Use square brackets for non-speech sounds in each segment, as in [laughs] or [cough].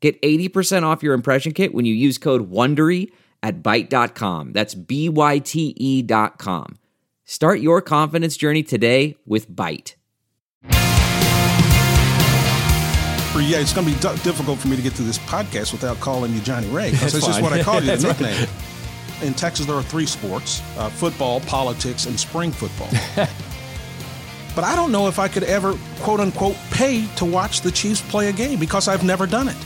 Get 80% off your impression kit when you use code WONDERY at Byte.com. That's B-Y-T-E dot com. Start your confidence journey today with Byte. For yeah, it's going to be d- difficult for me to get through this podcast without calling you Johnny Ray because that's, just what I call you, [laughs] the nickname. In Texas, there are three sports: uh, football, politics, and spring football. [laughs] but I don't know if I could ever, quote unquote, pay to watch the Chiefs play a game because I've never done it.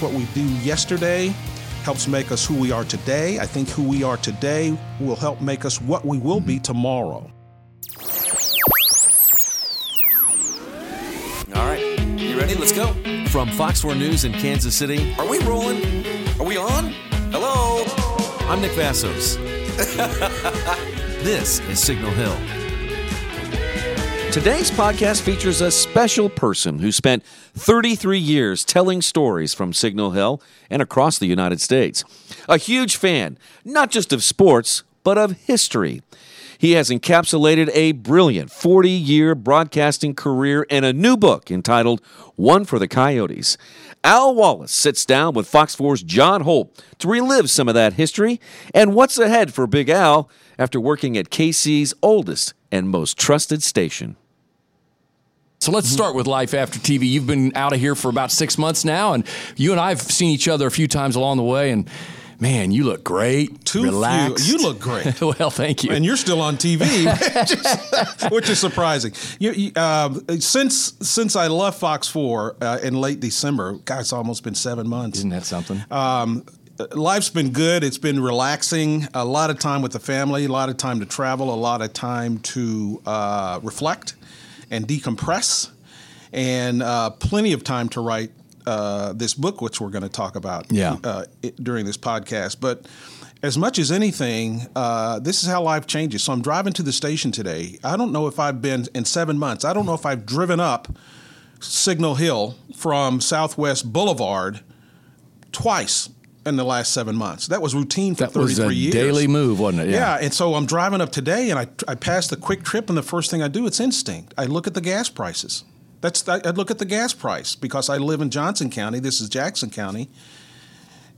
What we do yesterday helps make us who we are today. I think who we are today will help make us what we will be tomorrow. All right, you ready? Let's go. From Fox 4 News in Kansas City, Are we rolling? Are we on? Hello? I'm Nick Vassos. [laughs] this is Signal Hill. Today's podcast features a special person who spent 33 years telling stories from Signal Hill and across the United States. A huge fan, not just of sports, but of history. He has encapsulated a brilliant 40 year broadcasting career in a new book entitled One for the Coyotes. Al Wallace sits down with Fox 4's John Holt to relive some of that history and what's ahead for Big Al after working at KC's oldest and most trusted station. So let's start with life after TV. You've been out of here for about six months now, and you and I have seen each other a few times along the way. And man, you look great. Too relaxed. few. You look great. [laughs] well, thank you. and you're still on TV, [laughs] which is, surprising. You, you, uh, since since I left Fox Four uh, in late December, God, it's almost been seven months. Isn't that something? Um, life's been good. It's been relaxing. A lot of time with the family. A lot of time to travel. A lot of time to uh, reflect and decompress, and uh, plenty of time to write uh, this book, which we're going to talk about Yeah. uh, it, during this podcast. But as much as anything, uh, this is how life changes. So I'm driving to the station today. I don't know if I've been in seven months. I don't know if I've driven up Signal Hill from Southwest Boulevard twice in the last seven months. That was routine for that 33 was a years. daily move, wasn't it? Yeah. and so I'm driving up today, and I I pass the quick trip, and the first thing I do it's instinct. I look at the gas prices. That's I look at the gas price because I live in Johnson County. This is Jackson County.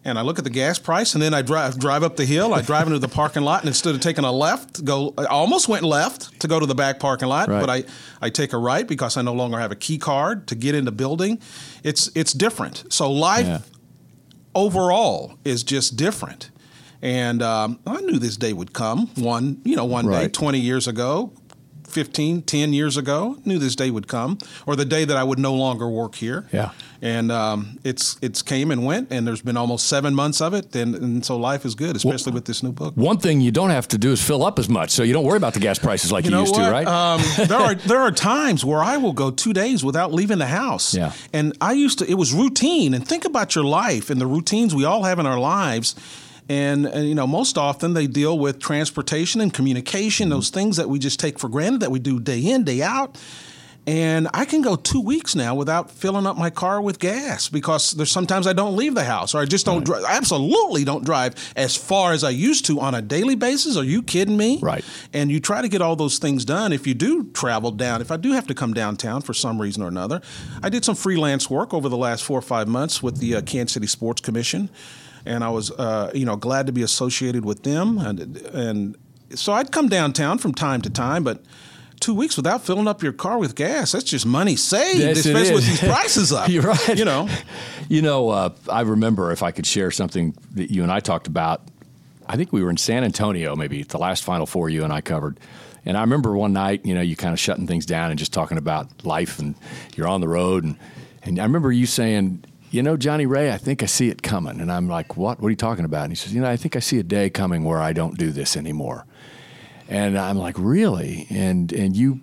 And I look at the gas price, and then I drive drive up the hill. I drive into the parking lot, and instead of taking a left, go I almost went left to go to the back parking lot, Right. but I, I take a right because I no longer have a key card to get in the building. It's it's different. So life Yeah. Overall is just different. And um, I knew this day would come. One, you know, one day, 20 years ago, 15, 10 years ago, knew this day would come, or the day that I would no longer work here. Yeah. And um, it's it's came and went, and there's been almost seven months of it, and, and so life is good, especially with this new book. One thing you don't have to do is fill up as much, so you don't worry about the gas prices like you, know used what? to, right? Um, there are [laughs] there are times where I will go two days without leaving the house. Yeah. And I used to. It was routine. And think about your life and the routines we all have in our lives. And, and you know, most often they deal with transportation and communication, those things that we just take for granted that we do day in, day out. And I can go two weeks now without filling up my car with gas because there's sometimes I don't leave the house or I just don't drive. Absolutely don't drive as far as I used to on a daily basis. Are you kidding me? Right. And you try to get all those things done. If you do travel down, if I do have to come downtown for some reason or another, I did some freelance work over the last four or five months with the uh, Kansas City Sports Commission, and I was, uh, you know, glad to be associated with them. And and so I'd come downtown from time to time, but. Two weeks without filling up your car with gas—that's just money saved, Yes, especially with these prices up. [laughs] You're right. You know, [laughs] You know, uh, I remember if I could share something that you and I talked about. I think we were in San Antonio, maybe the last Final Four you and I covered. And I remember one night, you know, you kind of shutting things down and just talking about life, and you're on the road, and and I remember you saying, you know, Johnny Ray, I think I see it coming, and I'm like, what? What are you talking about? And he says, you know, I think I see a day coming where I don't do this anymore. And I'm like, really? And and you,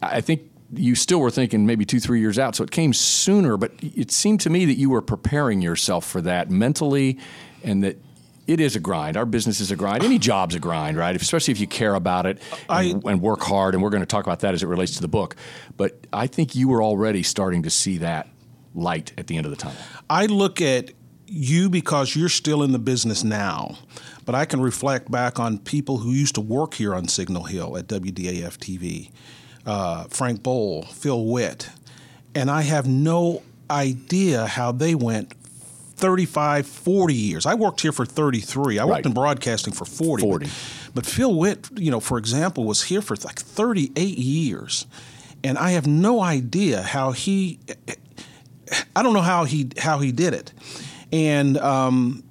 I think you still were thinking maybe two, three years out. So it came sooner, but it seemed to me that you were preparing yourself for that mentally and that it is a grind. Our business is a grind. Any job's a grind, right? Especially if you care about it and, I, and work hard. And we're going to talk about that as it relates to the book. But I think you were already starting to see that light at the end of the tunnel. I look at you because you're still in the business now. But I can reflect back on people who used to work here on Signal Hill at WDAF TV uh, Frank Boal, Phil Witt, and I have no idea how they went 35, 40 years. I worked here for 33. I worked right. in broadcasting for 40. 40. But, but Phil Witt, you know, for example, was here for like 38 years. And I have no idea how he I don't know how he how he did it. And um,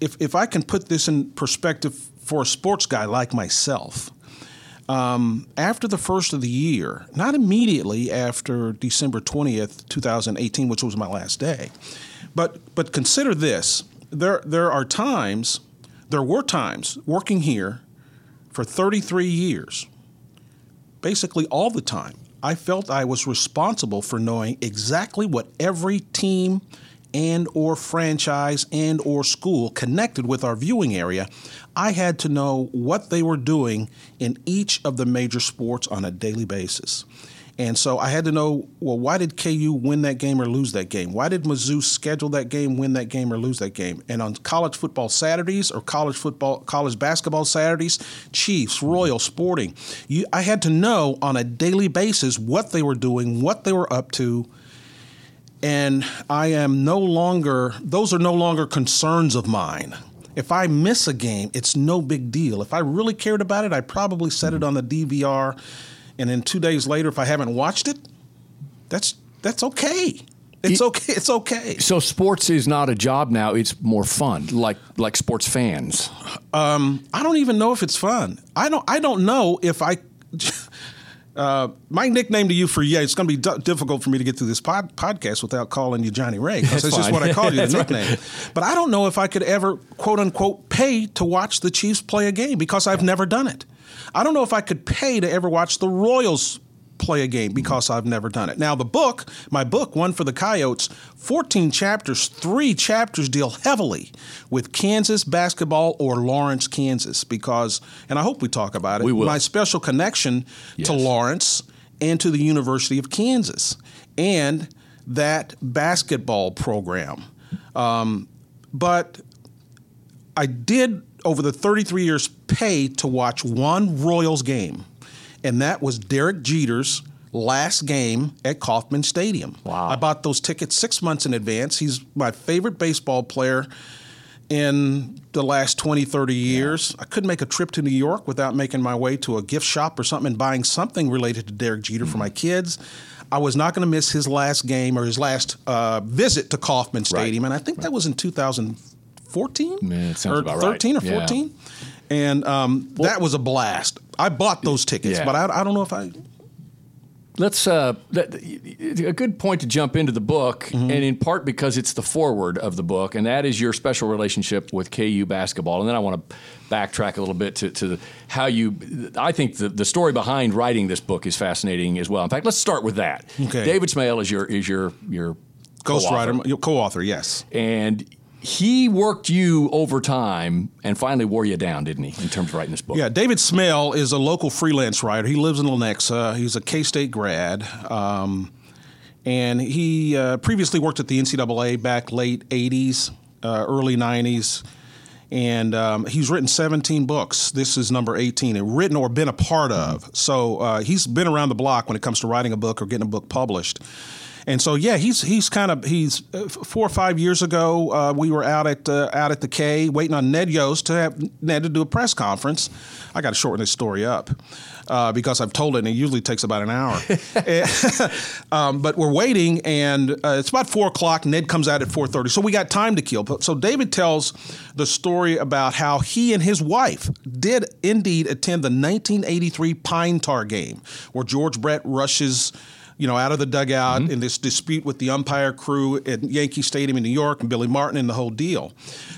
if if I can put this in perspective for a sports guy like myself, um, after the first of the year, not immediately after December 20th, 2018, which was my last day, but, but consider this there, there are times, there were times working here for 33 years, basically all the time. I felt I was responsible for knowing exactly what every team and or franchise and or school connected with our viewing area I had to know what they were doing in each of the major sports on a daily basis. And so I had to know, well, why did KU win that game or lose that game? Why did Mizzou schedule that game, win that game, or lose that game? And on college football Saturdays or college football, college basketball Saturdays, Chiefs, Royal, Sporting, you, I had to know on a daily basis what they were doing, what they were up to. And I am no longer; those are no longer concerns of mine. If I miss a game, it's no big deal. If I really cared about it, I probably set it on the DVR, and then two days later, if I haven't watched it, that's that's okay. It's okay. It's okay. So sports is not a job now. It's more fun, like like sports fans. Um, I don't even know if it's fun. I don't. I don't know if I. [laughs] Uh, my nickname to you for yeah, it's going to be d- difficult for me to get through this pod- podcast without calling you Johnny Ray because [laughs] it's just what I call you, the nickname. Right. But I don't know if I could ever quote unquote pay to watch the Chiefs play a game because I've never done it. I don't know if I could pay to ever watch the Royals play a game because I've never done it. Now, the book, my book, One for the Coyotes, 14 chapters, three chapters deal heavily with Kansas basketball or Lawrence, Kansas, because, and I hope we talk about it, we will. my special connection yes. to Lawrence and to the University of Kansas and that basketball program. Um, but I did, over the 33 years, pay to watch one Royals game and that was Derek Jeter's last game at Kauffman Stadium. Wow. I bought those tickets six months in advance. He's my favorite baseball player in the last 20, 30 years. Yeah. I couldn't make a trip to New York without making my way to a gift shop or something and buying something related to Derek Jeter mm-hmm. for my kids. I was not going to miss his last game or his last uh, visit to Kauffman Stadium, right. and I think right. that was in 2014 Man, or 13 right. or 14. Yeah and um, well, that was a blast. I bought those tickets, yeah. but I, I, don't know if I. Let's uh, that, a good point to jump into the book, mm-hmm. and in part because it's the forward of the book, and that is your special relationship with KU basketball. And then I want to backtrack a little bit to, to how you. I think the, the story behind writing this book is fascinating as well. In fact, let's start with that. Okay. David Smale is your is your your ghostwriter, co-author, yes, and he worked you over time and finally wore you down, didn't he, in terms of writing this book? Yeah, David Smale is a local freelance writer. He lives in Lenexa. He's a K State grad. Um, and he uh, previously worked at the NCAA back late 80s, uh, early 90s. And um, he's written 17 books. This is number 18, and written or been a part of. So uh, he's been around the block when it comes to writing a book or getting a book published. And so, yeah, he's he's kind of he's uh, four or five years ago. Uh, we were out at uh, out at the K waiting on Ned Yost to have Ned to do a press conference. I got to shorten this story up uh, because I've told it, and it usually takes about an hour. [laughs] [laughs] um, but we're waiting, and uh, it's about four o'clock. Ned comes out at four thirty, so we got time to kill. So David tells the story about how he and his wife did indeed attend the 1983 Pine Tar game, where George Brett rushes you know, out of the dugout mm-hmm. in this dispute with the umpire crew at Yankee Stadium in New York and Billy Martin and the whole deal.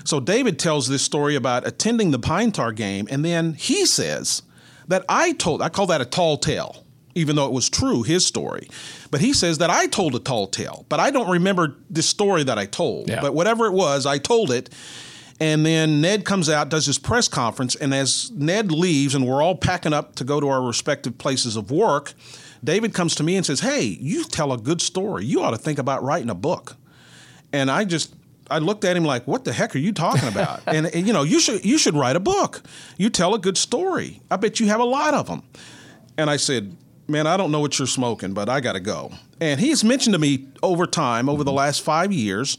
So David tells this story about attending the Pine Tar game, and then he says that I told, I call that a tall tale. even though it was true, his story. But he says that I told a tall tale, but I don't remember the story that I told. Yeah. But whatever it was, I told it. And then Ned comes out, does his press conference, and as Ned leaves and we're all packing up to go to our respective places of work, David comes to me and says, Hey, you tell a good story. You ought to think about writing a book. And I just I looked at him like, "What the heck are you talking about?" and, [laughs] and, you know, you should you should write a book. You tell a good story. I bet you have a lot of them. And I said, "Man, I don't know what you're smoking, but I got to go." And he's mentioned to me over time, over the last five years.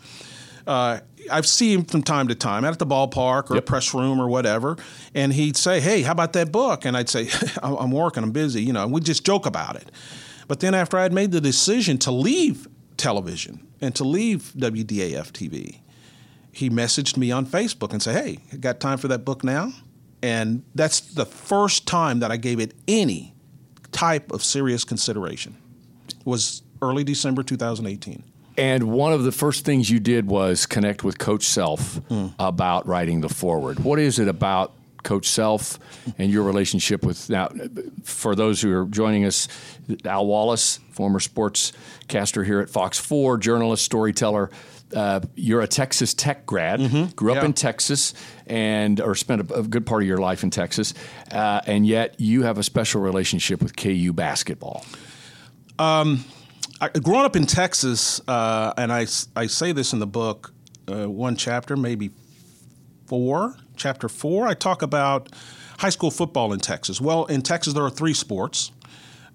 Uh, I've seen him from time to time at the ballpark or a press room or whatever, and he'd say, "Hey, how about that book?" And I'd say, [laughs] "I'm working, I'm busy," you know. And we'd just joke about it. But then after I had made the decision to leave television and to leave WDAF TV, he messaged me on Facebook and said, "Hey, got time for that book now?" And that's the first time that I gave it any type of serious consideration. It was early December 2018. And one of the first things you did was connect with Coach Self about writing the forward. What is it about Coach Self and your relationship with now? For those who are joining us, Al Wallace, former sportscaster here at Fox Four, journalist, storyteller. Uh, you're a Texas Tech grad, grew up Yeah. in Texas, and or spent a, a good part of your life in Texas, uh, and yet you have a special relationship with KU basketball. I, growing up in Texas, uh, and I say this in the book, uh, one chapter, maybe four, chapter four, I talk about high school football in Texas. Well, in Texas, there are three sports.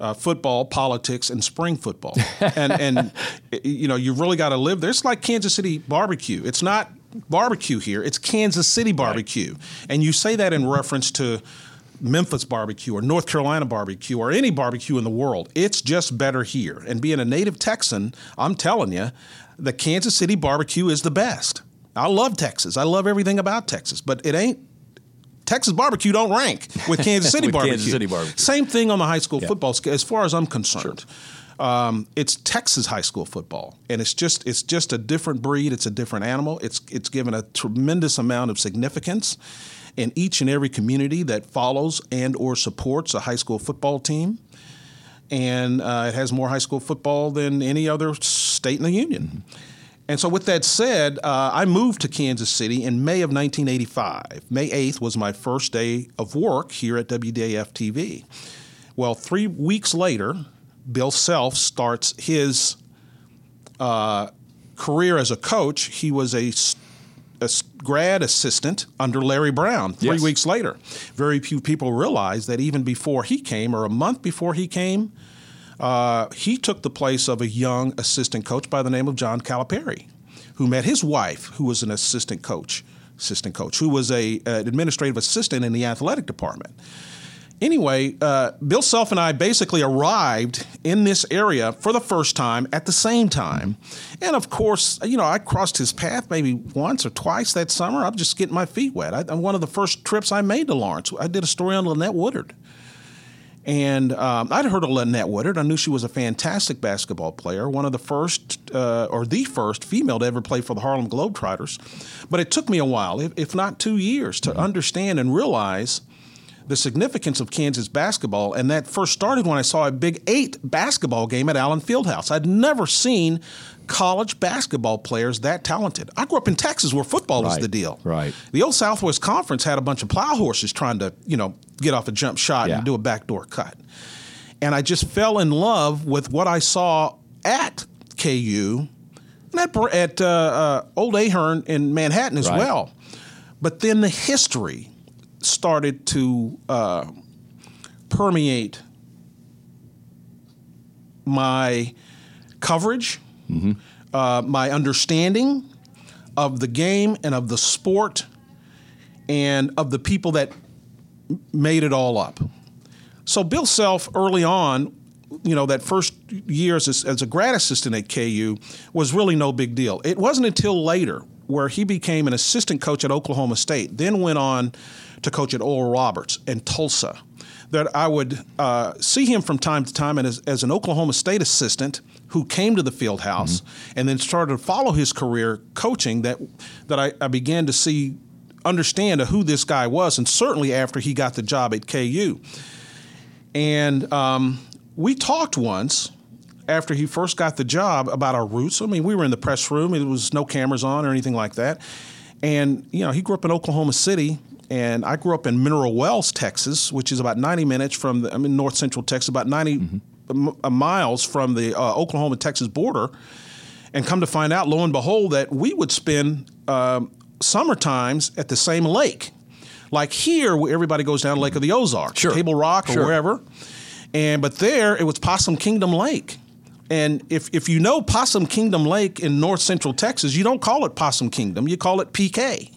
Uh, football, politics, and spring football, [laughs] and and you know you really got to live there. It's like Kansas City barbecue. It's not barbecue here; it's Kansas City barbecue, and you say that in reference to Memphis barbecue or North Carolina barbecue or any barbecue in the world. It's just better here. And being a native Texan, I'm telling you, the Kansas City barbecue is the best. I love Texas. I love everything about Texas, but it ain't Texas barbecue don't rank with Kansas [laughs] City With barbecue. Kansas City barbecue. Same thing on the high school football scale, as far as I'm concerned. Um, it's Texas high school football, and it's just it's just a different breed. It's a different animal. It's it's given a tremendous amount of significance in each and every community that follows and or supports a high school football team, and uh, it has more high school football than any other state in the union. And so, with that said, uh, I moved to Kansas City in May of 1985. May 8th was my first day of work here at WDAF TV. Well, three weeks later, Bill Self starts his uh, career as a coach. He was a, grad assistant under Larry Brown three Yes. weeks later. Very few people realize that even before he came, or a month before he came, uh, he took the place of a young assistant coach by the name of John Calipari, who met his wife, who was an assistant coach, assistant coach, who was a an administrative assistant in the athletic department. Anyway, uh, Bill Self and I basically arrived in this area for the first time at the same time. And of course, you know, I crossed his path maybe once or twice that summer. I'm just getting my feet wet. I, one of the first trips I made to Lawrence, I did a story on Lynette Woodard. And um, I'd heard of Lynette Woodard. I knew she was a fantastic basketball player, one of the first, uh, or the first female to ever play for the Harlem Globetrotters. But it took me a while, if, if not two years, to understand and realize the significance of Kansas basketball. And that first started when I saw a Big Eight basketball game at Allen Fieldhouse. I'd never seen college basketball players that talented. I grew up in Texas where football was the deal. right. The old Southwest Conference had a bunch of plow horses trying to, you know, get off a jump shot Yeah. and do a backdoor cut. And I just fell in love with what I saw at KU and at, at uh, uh, Old Ahearn in Manhattan as Right. well. But then the history started to uh, permeate my coverage, uh, my understanding of the game and of the sport and of the people that made it all up. So Bill Self early on, you know, that first year as a, as a grad assistant at KU was really no big deal. It wasn't until later where he became an assistant coach at Oklahoma State, then went on to coach at Oral Roberts and Tulsa, that I would uh, see him from time to time and as, as an Oklahoma State assistant who came to the field house and then started to follow his career coaching that that I, I began to see understand who this guy was and certainly after he got the job at KU. And um, we talked once after he first got the job about our roots. I mean, we were in the press room. It was no cameras on or anything like that. And you know, he grew up in Oklahoma City, and I grew up in Mineral Wells, Texas, which is about 90 minutes from the. I'm in North Central Texas, about 90 Mm-hmm. m- uh, miles from the uh, Oklahoma Texas border. And come to find out, lo and behold, that we would spend um, summer times at the same lake. Like here, where everybody goes down to Lake of the Ozarks, Sure. Table Rock, or Sure. wherever. And but there, it was Possum Kingdom Lake. And if, if you know Possum Kingdom Lake in north central Texas, you don't call it Possum Kingdom, you call it PK.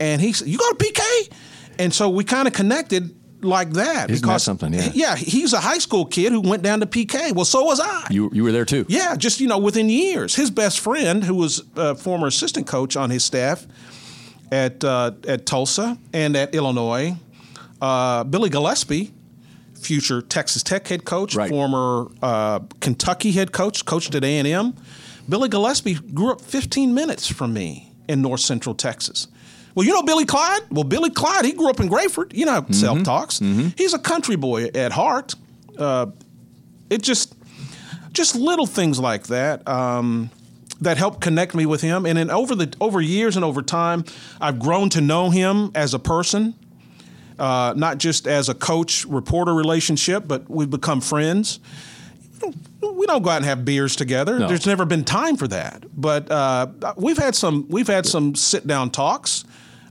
And he said, You go to PK? And so we kind of connected like that. Isn't that something? Yeah. Yeah, he's a high school kid who went down to PK. Well, so was I. You you were there too. Yeah, just you know, within years, his best friend, who was a former assistant coach on his staff at uh, at Tulsa and at Illinois, uh, Billy Gillispie, future Texas Tech head coach, Right. former uh, Kentucky head coach, coached at A and M. Billy Gillispie grew up 15 minutes from me in North Central Texas. Well, you know Billy Clyde. Well, Billy Clyde, he grew up in Graford. You know, how self talks. He's a country boy at heart. Uh, it just just little things like that um, that helped connect me with him. And then over the over years and over time, I've grown to know him as a person, uh, not just as a coach reporter relationship, but we've become friends. We don't go out and have beers together. No. There's never been time for that. But uh, we've had some we've had some sit down talks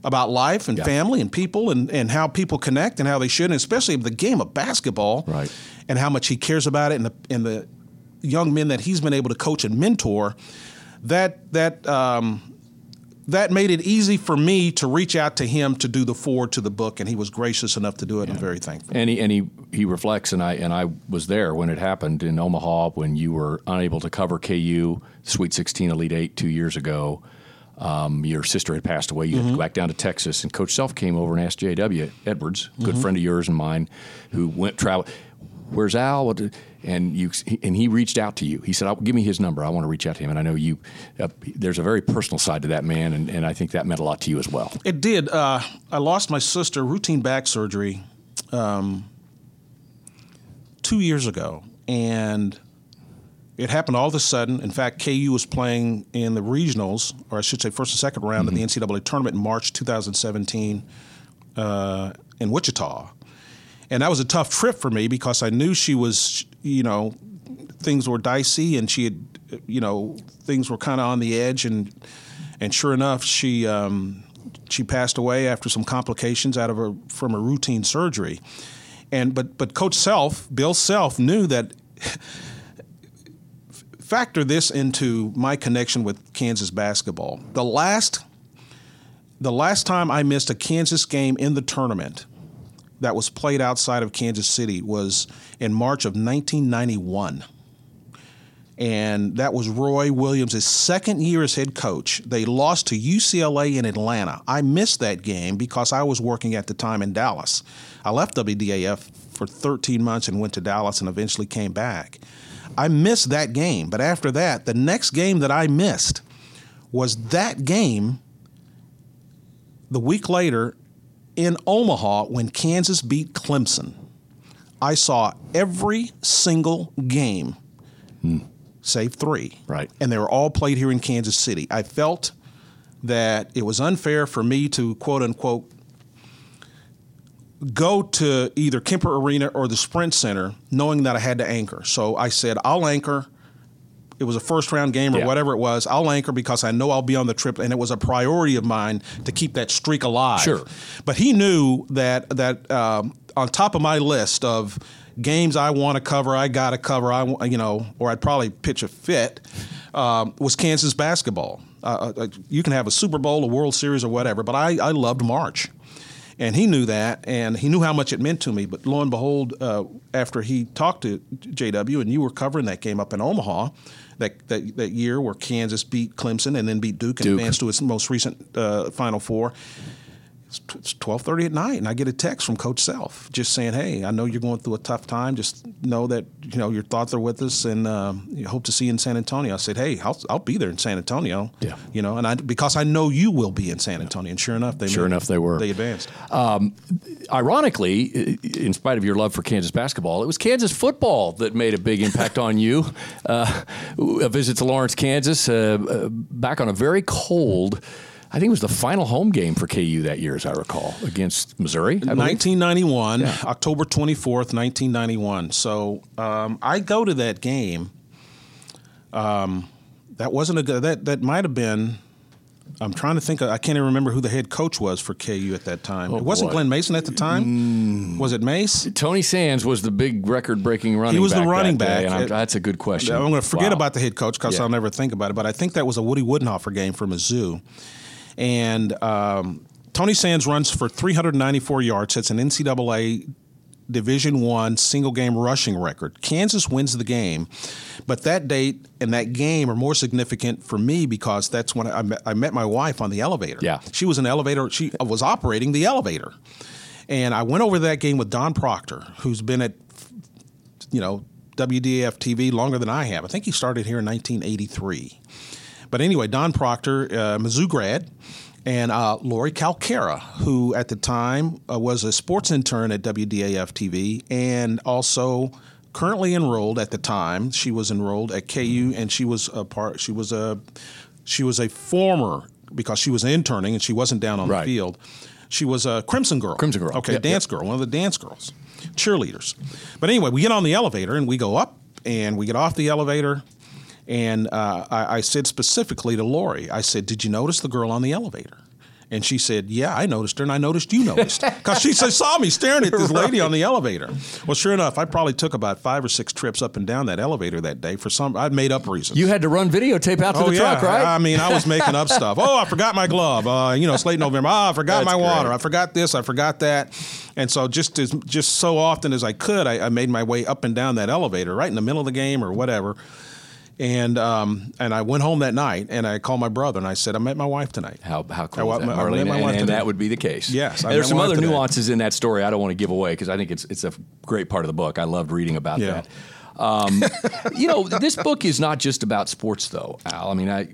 about life and Yeah. family and people and, and how people connect and how they should, and especially the game of basketball Right. and how much he cares about it and the and the young men that he's been able to coach and mentor, that that um, that made it easy for me to reach out to him to do the forward to the book, and he was gracious enough to do it. I'm very thankful. And he and he he reflects, and I and I was there when it happened in Omaha when you were unable to cover KU Sweet 16 Elite Eight two years ago. Um, your sister had passed away. You had to go back down to Texas, and Coach Self came over and asked J.W. Edwards, good friend of yours and mine, who went travel. Where's Al? And you and he reached out to you. He said, "I'll- "Give me his number. I want to reach out to him." And I know you. Uh, there's a very personal side to that man, and, and I think that meant a lot to you as well. It did. Uh, I lost my sister routine back surgery um, two years ago, and it happened all of a sudden. In fact, KU was playing in the regionals, or I should say, first and second round of the NCAA tournament in March 2017 uh, in Wichita, and that was a tough trip for me because I knew she was, you know, things were dicey, and she had, you know, things were kind of on the edge, and and sure enough, she um, she passed away after some complications out of her from a routine surgery. And but but Coach Self, Bill Self, knew that. [laughs] Factor this into my connection with Kansas basketball. The last, the last time I missed a Kansas game in the tournament that was played outside of Kansas City was in March of 1991 and that was Roy Williams' second year as head coach. They lost to UCLA in Atlanta. I missed that game because I was working at the time in Dallas. I left WDAF for 13 months and went to Dallas and eventually came back. I missed that game, but after that, the next game that I missed was that game the week later in Omaha when Kansas beat Clemson. I saw every single game save three. Right. And they were all played here in Kansas City. I felt that it was unfair for me to quote unquote go to either Kemper Arena or the Sprint Center knowing that I had to anchor. So I said, I'll anchor. It was a first round game or Yeah. whatever it was. I'll anchor because I know I'll be on the trip, and it was a priority of mine to keep that streak alive. Sure. But he knew that that um, on top of my list of games I want to cover, I got to cover. I you know, or I'd probably pitch a fit. Um, was Kansas basketball? Uh, uh, you can have a Super Bowl, a World Series, or whatever, but I, I loved March. And he knew that, and he knew how much it meant to me. But lo and behold, uh, after he talked to JW, and you were covering that game up in Omaha, that, that, that year where Kansas beat Clemson and then beat Duke and Duke. advanced to its most recent uh, Final Four. It's 12:30 at night, and I get a text from Coach Self just saying, "Hey, I know you're going through a tough time. Just know that you know your thoughts are with us, and uh, hope to see you in San Antonio." I said, "Hey, I'll, I'll be there in San Antonio." Yeah. you know, and I because I know you will be in San Antonio, and sure enough, they Sure made- enough, they were. They advanced. Ironically, in spite of your love for Kansas basketball, it was Kansas football that made a big impact on you. Uh, a visit to Lawrence, Kansas, uh, uh, back on a very cold. I think it was the final home game for KU that year, as I recall, against Missouri. I believe. 1991, October 24th, 1991. So um, I go to that game. Um, that wasn't a good. That that might have been. I'm trying to think. I can't even remember who the head coach was for KU at that time. it wasn't boy. Glen Mason at the time. Was it Mace? Tony Sands was the big record-breaking running. He was the running back. that's a good question. I'm going to forget Wow. about the head coach because Yeah. I'll never think about it. But I think that was a Woody Widenhofer game for Mizzou, and um, Tony Sands runs for 394 yards. That's an NCAA Division One single game rushing record. Kansas wins the game, but that date and that game are more significant for me because that's when I met, I met my wife on the elevator. Yeah. she was an elevator. She was operating the elevator, and I went over that game with Don Proctor, who's been at you know, WDAF TV longer than I have. I think he started here in 1983. But anyway, Don Proctor, uh, Mizzou grad, and uh, Lori Calcara, who at the time uh, was a sports intern at WDAF TV and also currently enrolled at the time. She was enrolled at KU, and she was a part. She was a she was a former because she was interning and she wasn't down on Right. the field. She was a Crimson Girl. Crimson Girl. Okay, Yep, dance yep. girl, one of the dance girls, cheerleaders. But anyway, we get on the elevator and we go up and we get off the elevator. And uh, I, I said specifically to Lori, I said, Did you notice the girl on the elevator? And she said, Yeah, I noticed her, and I noticed you noticed. Because she said, saw me staring at this [laughs] lady on the elevator. Well, sure enough, I probably took about five or six trips up and down that elevator that day for some, I'd made up reasons. You had to run videotape out to Oh the yeah, truck, right? I mean, I was making up stuff. Oh, I forgot my glove. Uh, you know, it's late November. Oh, I forgot That's my water. great. I forgot this. I forgot that. And so, just as just so often as I could, I, I made my way up and down that elevator, right in the middle of the game or whatever. And um, and I went home that night, and I called my brother, and I said, I met my wife tonight. How how cool wa- is that, I Marlene? And, and that would be the case. Yes, I there's some other nuances in that story I don't want to give away because I think it's it's a great part of the book. I loved reading about Yeah. that. Um, [laughs] you know, this book is not just about sports, though, Al. I mean, I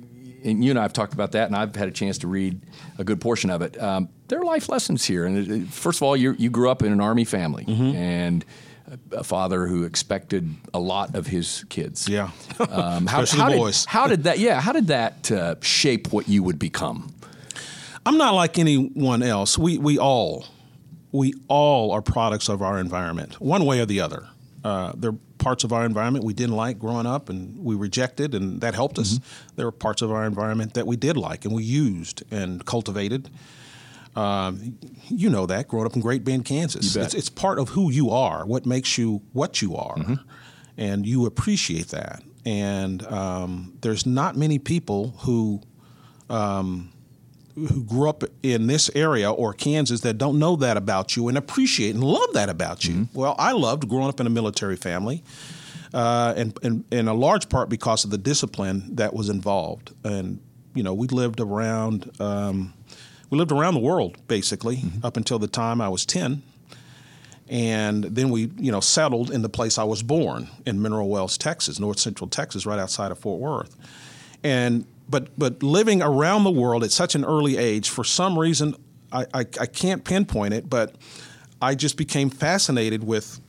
and you and I have talked about that, and I've had a chance to read a good portion of it. Um, there are life lessons here, and it- it- first of all, you you grew up in an army family, Mm-hmm. and a, father who expected a lot of his kids. Yeah, Um, how, [laughs] especially how the did- boys. how did that? Yeah, how did that uh, shape what you would become? I'm not like anyone else. We we all we all are products of our environment, one way or the other. Uh, there are parts of our environment we didn't like growing up, and we rejected, and that helped us. There were parts of our environment that we did like, and we used and cultivated. Um, you know that growing up in Great Bend, Kansas, it's, it's part of who you are, what makes you what you are, and you appreciate that. And um, there's not many people who who grew up in this area or Kansas that don't know that about you and appreciate and love that about you. Well, I loved growing up in a military family, uh, and, and in a large part because of the discipline that was involved. And you know, we lived around um, we lived around the world basically up until the time I was ten. And then we, you know, settled in the place I was born in Mineral Wells, Texas, North Central Texas, right outside of Fort Worth. And but but living around the world at such an early age for some reason I, I, I can't pinpoint it but I just became fascinated with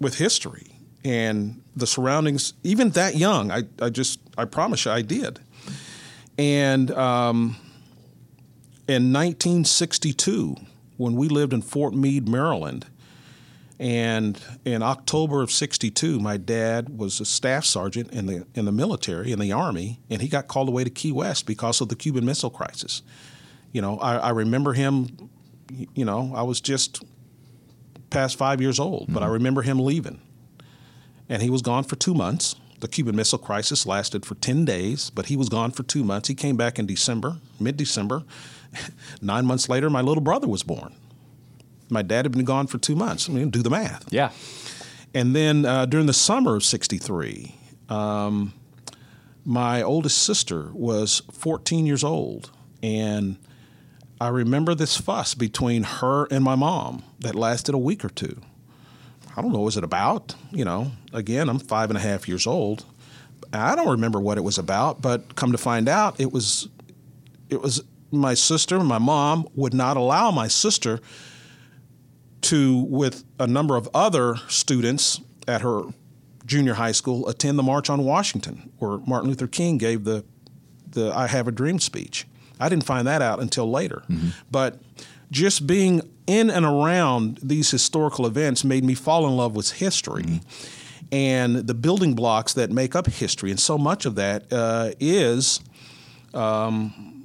with history and the surroundings. Even that young I, I just I promise you I did. And um, in 1962 when we lived in Fort Meade Maryland and in October of '62, my dad was a staff sergeant in the in the military in the army, and he got called away to Key West because of the Cuban Missile Crisis. You know, I, I remember him. You know, I was just past five years old, but I mm-hmm. remember him leaving, and he was gone for two months. The Cuban Missile Crisis lasted for ten days, but he was gone for two months. He came back in December, mid-December. [laughs] Nine months later, my little brother was born. My dad had been gone for two months. I mean, do the math. Yeah. And then uh, during the summer of '63, um, my oldest sister was 14 years old, and I remember this fuss between her and my mom that lasted a week or two. I don't know what was it about. You know, again, I'm five and a half years old. I don't remember what it was about, but come to find out, it was it was my sister, my mom would not allow my sister to, with a number of other students at her junior high school, attend the March on Washington, where Martin Luther King gave the the I Have a Dream speech. I didn't find that out until later, mm-hmm. but just being in and around these historical events made me fall in love with history. Mm-hmm. And the building blocks that make up history, and so much of that uh, is um,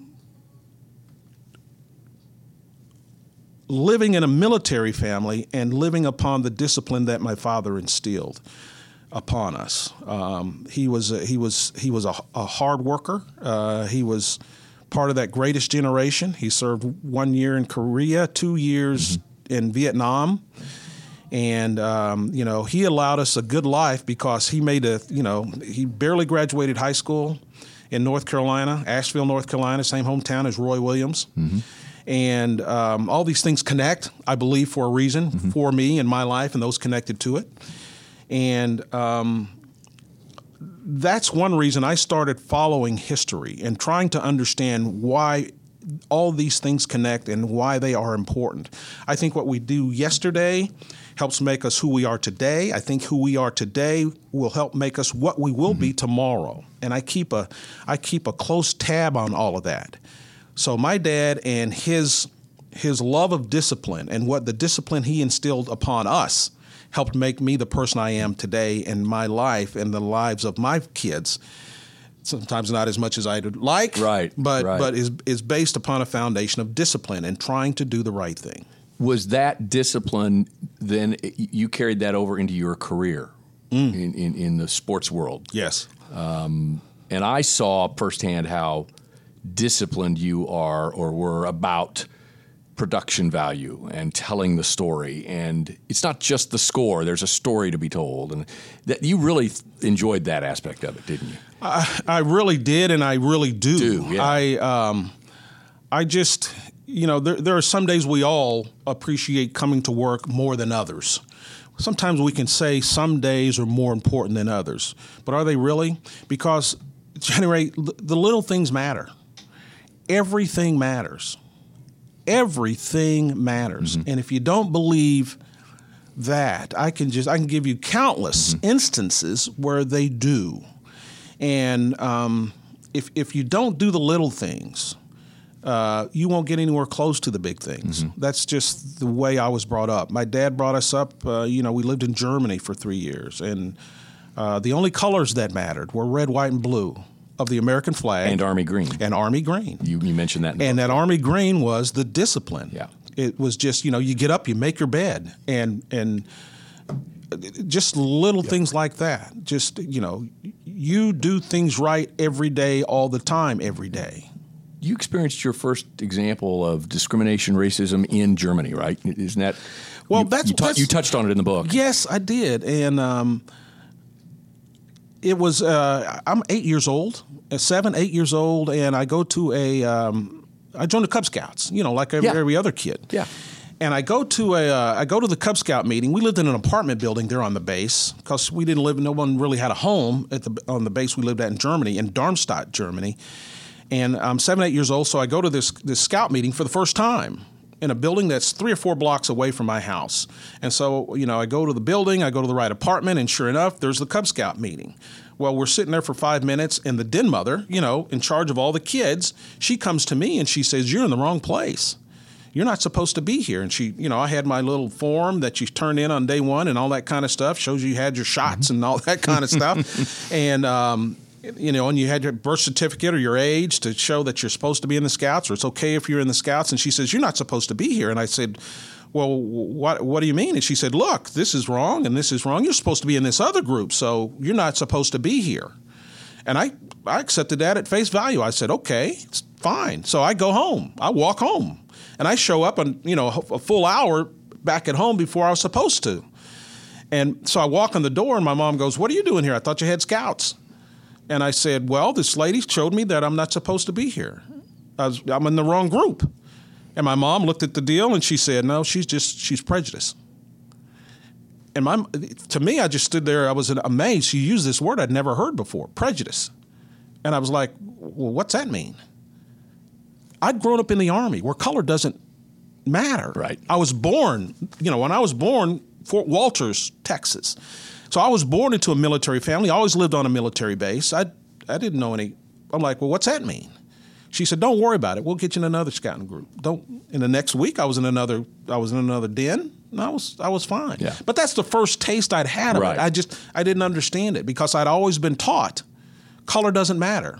living in a military family and living upon the discipline that my father instilled upon us. Um, he was a, he was he was a, a hard worker. Uh, he was part of that greatest generation. He served one year in Korea, two years mm-hmm. in Vietnam. And um, you know he allowed us a good life because he made a you know he barely graduated high school in North Carolina, Asheville, North Carolina, same hometown as Roy Williams. Mm-hmm. And um, all these things connect, I believe, for a reason mm-hmm. for me and my life and those connected to it. And um, that's one reason I started following history and trying to understand why all these things connect and why they are important. I think what we do yesterday helps make us who we are today. I think who we are today will help make us what we will mm-hmm. be tomorrow. And I keep a I keep a close tab on all of that. So my dad and his his love of discipline and what the discipline he instilled upon us helped make me the person I am today in my life and the lives of my kids. Sometimes not as much as I'd like, right? But right. but is is based upon a foundation of discipline and trying to do the right thing. Was that discipline then you carried that over into your career mm. in, in, in the sports world? Yes. Um, and I saw firsthand how disciplined you are or were about production value and telling the story. And it's not just the score, there's a story to be told. And that you really enjoyed that aspect of it, didn't you? I, I really did, and I really do. do yeah. I, um, I just, you know, there, there are some days we all appreciate coming to work more than others. Sometimes we can say some days are more important than others, but are they really? Because, [laughs] generate the little things matter. Everything matters everything matters. Mm-hmm. And if you don't believe that, I can just I can give you countless mm-hmm. instances where they do. And um, if if you don't do the little things, uh, you won't get anywhere close to the big things. Mm-hmm. That's just the way I was brought up. My dad brought us up. Uh, you know, we lived in Germany for three years, and uh, the only colors that mattered were red, white, and blue of the American flag and Army green and Army green. You, you mentioned that, and that Army green was the discipline. Yeah, it was just you know you get up, you make your bed, and and just little things like that. Just you know, you do things right every day, all the time, every day. You experienced your first example of discrimination, racism in Germany, right? Isn't that? Well, you, that's, you, that's, you touched on it in the book. Yes, I did, and. Um, it was uh, I'm eight years old, uh, seven, eight years old, and I go to a um, I joined the Cub Scouts, you know, like every, yeah. every other kid. Yeah. And I go to a uh, I go to the Cub Scout meeting. We lived in an apartment building there on the base because we didn't live. No one really had a home at the on the base we lived at in Germany, in Darmstadt, Germany. And I'm seven, eight years old, so I go to this this scout meeting for the first time in a building that's three or four blocks away from my house. And so, you know, I go to the building, I go to the right apartment, and sure enough, there's the Cub Scout meeting. Well, we're sitting there for five minutes, and the den mother, you know, in charge of all the kids, she comes to me and she says, You're in the wrong place. You're not supposed to be here. And she, you know, I had my little form that you turn in on day one and all that kind of stuff, shows you had your shots and all that kind of stuff. [laughs] and, um, you know, and you had your birth certificate or your age to show that you're supposed to be in the scouts, or it's okay if you're in the scouts. And she says, You're not supposed to be here. And I said, well, what, what do you mean? And she said, look, this is wrong and this is wrong. You're supposed to be in this other group, so you're not supposed to be here. And I, I accepted that at face value. I said, okay, it's fine. So I go home. I walk home. And I show up and, you know, a full hour back at home before I was supposed to. And so I walk in the door and my mom goes, what are you doing here? I thought you had scouts. And I said, well, this lady showed me that I'm not supposed to be here. I was, I'm in the wrong group. And my mom looked at the deal and she said, "No, she's just she's prejudiced." And my to me, I just stood there. I was amazed. She used this word I'd never heard before, prejudice. And I was like, "Well, what's that mean?" I'd grown up in the army where color doesn't matter. Right. I was born, you know, when I was born, Fort Wolters, Texas. So I was born into a military family. I always lived on a military base. I I didn't know any. I'm like, well, what's that mean? She said, "Don't worry about it. We'll get you in another scouting group." Don't. In the next week, I was in another. I was in another den. And I was I was fine. Yeah. But that's the first taste I'd had of Right. it. I just I didn't understand it because I'd always been taught color doesn't matter.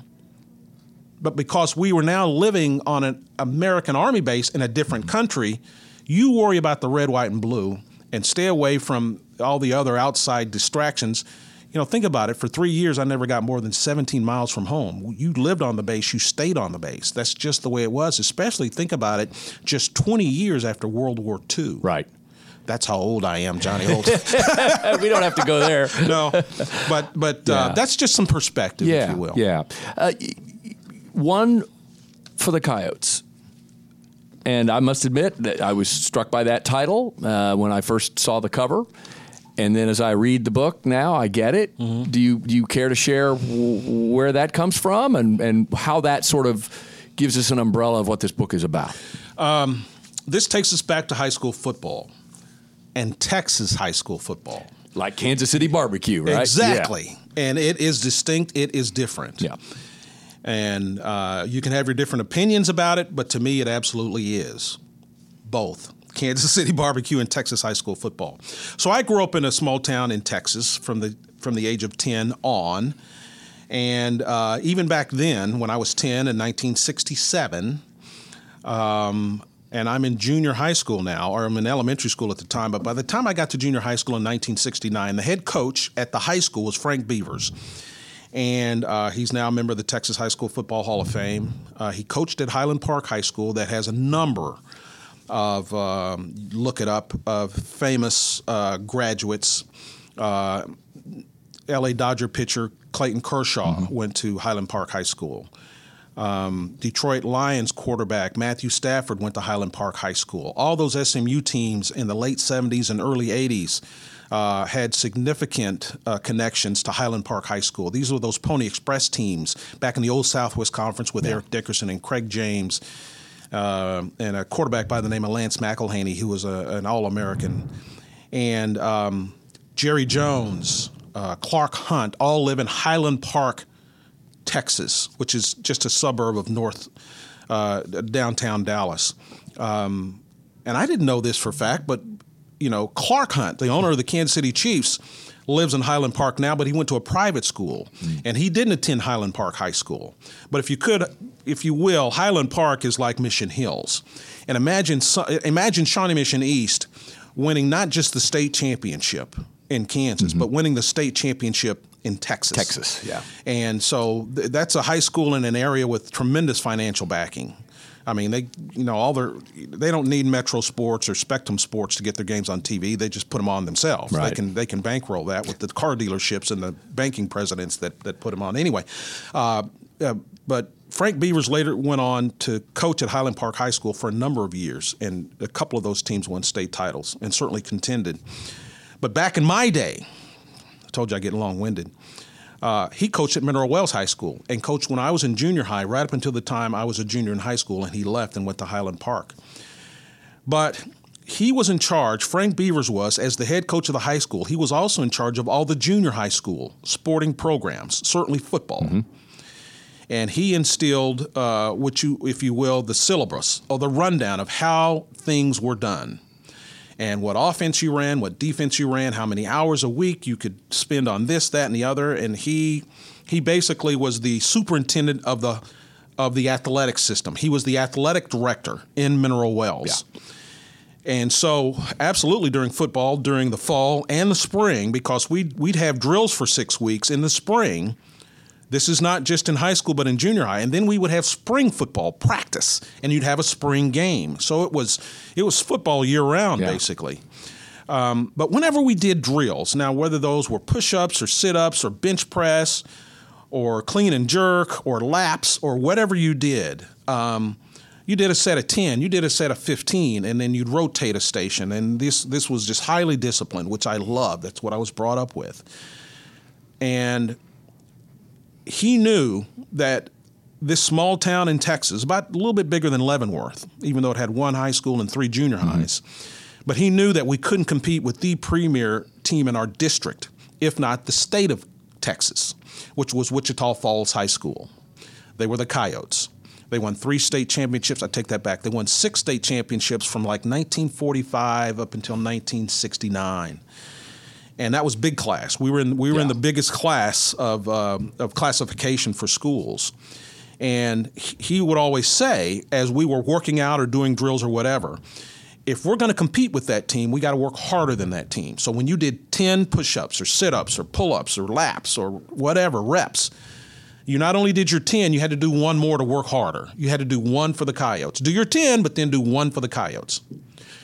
But because we were now living on an American Army base in a different country, you worry about the red, white, and blue and stay away from all the other outside distractions. You know, think about it. For three years, I never got more than 17 miles from home. You lived on the base, you stayed on the base. That's just the way it was, especially think about it just 20 years after World War II. Right. That's how old I am, Johnny Holt. [laughs] we don't have to go there. [laughs] no, but but uh, that's just some perspective, yeah, if you will. Yeah. Uh, one for the Coyotes. And I must admit that I was struck by that title uh, when I first saw the cover. And then as I read the book now, I get it. Mm-hmm. Do you do you care to share w- where that comes from and, and how that sort of gives us an umbrella of what this book is about? This takes us back to high school football and Texas high school football. Like Kansas City barbecue, right? Exactly. And it is distinct, it is different. Yeah. And uh, you can have your different opinions about it, but to me, it absolutely is both Kansas [laughs] City barbecue and Texas high school football. So I grew up in a small town in Texas from the from the age of ten on, and uh, even back then, when I was ten in 1967. Um, and I'm in junior high school now, or I'm in elementary school at the time. But by the time I got to junior high school in 1969, the head coach at the high school was Frank Beavers and uh, he's now a member of the Texas High School Football Hall of Fame. Uh, he coached at Highland Park High School, that has a number of um, look it up of famous uh, graduates. Uh, L.A. Dodger pitcher Clayton Kershaw went to Highland Park High School. Um, Detroit Lions quarterback Matthew Stafford went to Highland Park High School. All those SMU teams in the late 70s and early 80s uh, had significant uh, connections to Highland Park High School. These were those Pony Express teams back in the old Southwest Conference with Eric Dickerson and Craig James. Uh, and a quarterback by the name of Lance McIlhenny, who was a, an All American, and um, Jerry Jones, uh, Clark Hunt, all live in Highland Park, Texas, which is just a suburb of North uh, downtown Dallas. Um, and I didn't know this for a fact, but you know, Clark Hunt, the owner of the Kansas City Chiefs, lives in Highland Park now, but he went to a private school, and he didn't attend Highland Park High School. But if you could, if you will, Highland Park is like Mission Hills, and imagine imagine Shawnee Mission East winning not just the state championship in Kansas, but winning the state championship in Texas. Texas, yeah. And so th- that's a high school in an area with tremendous financial backing. I mean, they you know all their they don't need Metro Sports or Spectrum Sports to get their games on TV. They just put them on themselves. Right. They can they can bankroll that with the car dealerships and the banking presidents that that put them on. Anyway, uh, uh, but Frank Beavers later went on to coach at Highland Park High School for a number of years, and a couple of those teams won state titles and certainly contended. But back in my day, I told you I get long winded. Uh, he coached at Mineral Wells High School and coached when I was in junior high, right up until the time I was a junior in high school, and he left and went to Highland Park. But he was in charge, Frank Beavers was, as the head coach of the high school, he was also in charge of all the junior high school sporting programs, certainly football. And he instilled, uh, what you, if you will, the syllabus or the rundown of how things were done and what offense you ran, what defense you ran, how many hours a week you could spend on this, that, and the other. And he he basically was the superintendent of the of the athletic system. He was the athletic director in Mineral Wells. Yeah. And so, absolutely during football, during the fall and the spring, because we'd, we'd have drills for six weeks in the spring. This is not just in high school, but in junior high. And then we would have spring football practice, and you'd have a spring game. So it was it was football year round, Yeah. basically. Um, but whenever we did drills, now whether those were push-ups or sit-ups or bench press, or clean and jerk or laps or whatever you did, um, you did a set of 10, you did a set of 15, and then you'd rotate a station. And this, this was just highly disciplined, which I love. That's what I was brought up with. And he knew that this small town in Texas, about a little bit bigger than Leavenworth, even though it had one high school and three junior mm-hmm. highs, but he knew that we couldn't compete with the premier team in our district, if not the state of Texas, which was Wichita Falls High School. They were the Coyotes. They won three state championships. I take that back. They won six state championships from like 1945 up until 1969 and that was big class. We were in we were in the biggest class of um of classification for schools, and he- would always say, as we were working out or doing drills or whatever, if we're going to compete with that team, we got to work harder than that team. So when you did ten push-ups or sit-ups or pull-ups or laps or whatever reps. You not only did your 10, you had to do one more to work harder. You had to do one for the Coyotes. Do your 10, but then do one for the Coyotes.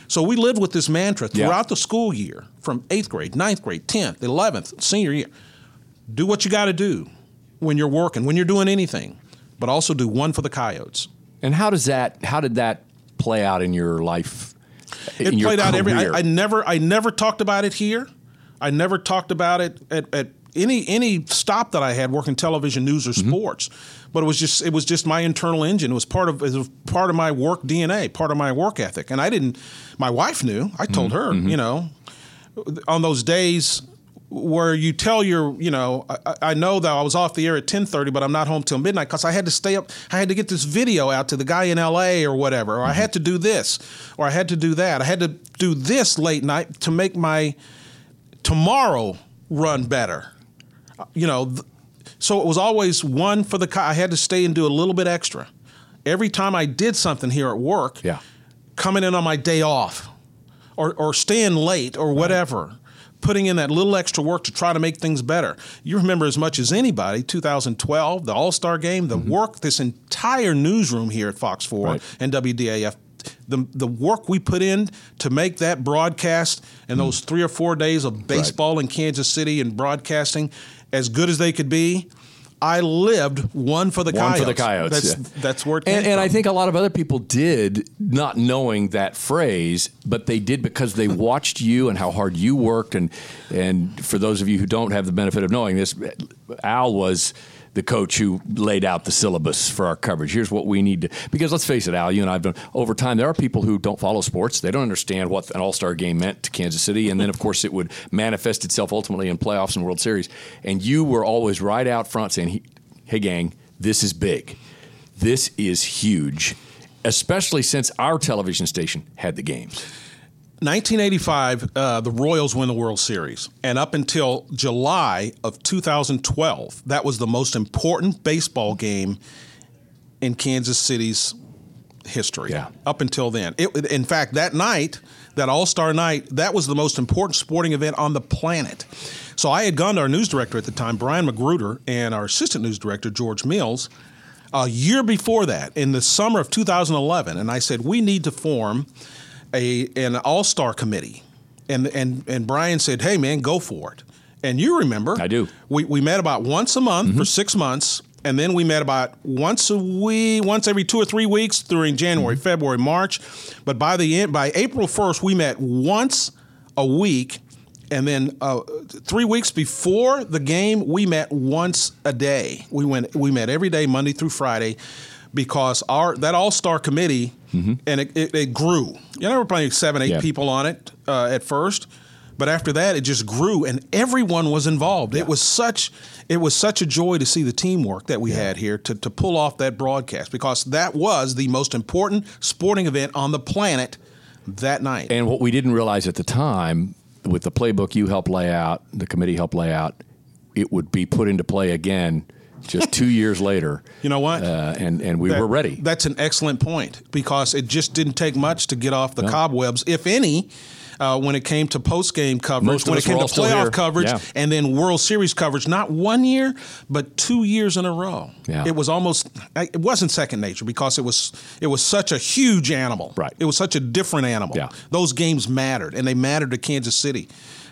So we lived with this mantra Yeah. throughout the school year from eighth grade, ninth grade, 10th, 11th, senior year. Do what you got to do when you're working, when you're doing anything, but also do one for the Coyotes. And how does that? How did that play out in your life? It your played out every. I, I never, I never talked about it here. I never talked about it at, at any any stop that I had working television, news, or Mm-hmm. sports. But it was just it was just my internal engine. It was part of it was part of my work DNA, part of my work ethic. And I didn't. My wife knew. I told Mm-hmm. her. You know, on those days where you tell your, you know, I, I know that I was off the air at ten thirty, but I'm not home till midnight because I had to stay up. I had to get this video out to the guy in L.A. or whatever, or I had to do this, or I had to do that. I had to do this late night to make my tomorrow run better. You know, th- so it was always one for the. co- I had to stay and do a little bit extra. Every time I did something here at work, Yeah. coming in on my day off, or or staying late or whatever, putting in that little extra work to try to make things better. You remember as much as anybody 2012, the All Star game, the mm-hmm. work, this entire newsroom here at Fox 4 Right. and WDAF. The, the work we put in to make that broadcast and mm. those three or four days of baseball in Kansas City and broadcasting as good as they could be, I lived one for the One Coyotes. for the Coyotes. That's, yeah. that's where it came and, and. I think a lot of other people did not knowing that phrase, but they did because they [laughs] watched you and how hard you worked. And and for those of you who don't have the benefit of knowing this, Al was the coach who laid out the syllabus for our coverage. Here's what we need to because let's face it, Al, you and I've done over time. There are people who don't follow sports. They don't understand what an All Star game meant to Kansas City, and then of course it would manifest itself ultimately in playoffs and World Series. And you were always right out front saying, "Hey, gang, this is big." This is huge, especially since our television station had the games. 1985, uh, the Royals win the World Series. And up until July of 2012, that was the most important baseball game in Kansas City's history. Yeah. Up until then. It, in fact, that night, that All Star night, that was the most important sporting event on the planet. So I had gone to our news director at the time, Brian Magruder, and our assistant news director, George Mills, a year before that, in the summer of 2011, and I said, we need to form a an all star committee, and and and Brian said, "Hey man, go for it." And you remember, I do. We we met about once a month for six months, and then we met about once a week, once every two or three weeks during January, February, March. But by the end, by April first, we met once a week. And then uh, three weeks before the game, we met once a day. We went. We met every day, Monday through Friday, because our that All Star committee and it, it, it grew. You know, we were probably seven, eight Yeah. people on it uh, at first, but after that, it just grew, and everyone was involved. It was such it was such a joy to see the teamwork that we had here to to pull off that broadcast because that was the most important sporting event on the planet that night. And what we didn't realize at the time, with the playbook you helped lay out, the committee helped lay out, it would be put into play again just two years later. [laughs] You know what? Uh, and and we That- were ready. That's an excellent point because it just didn't take much to get off the cobwebs, if any. Uh, when it came to post game coverage, Most when it came to playoff coverage, Yeah. and then World Series coverage, not one year, but two years in a row. Yeah. It was almost, it wasn't second nature because it was, it was such a huge animal. Right. It was such a different animal. Yeah. Those games mattered, and they mattered to Kansas City.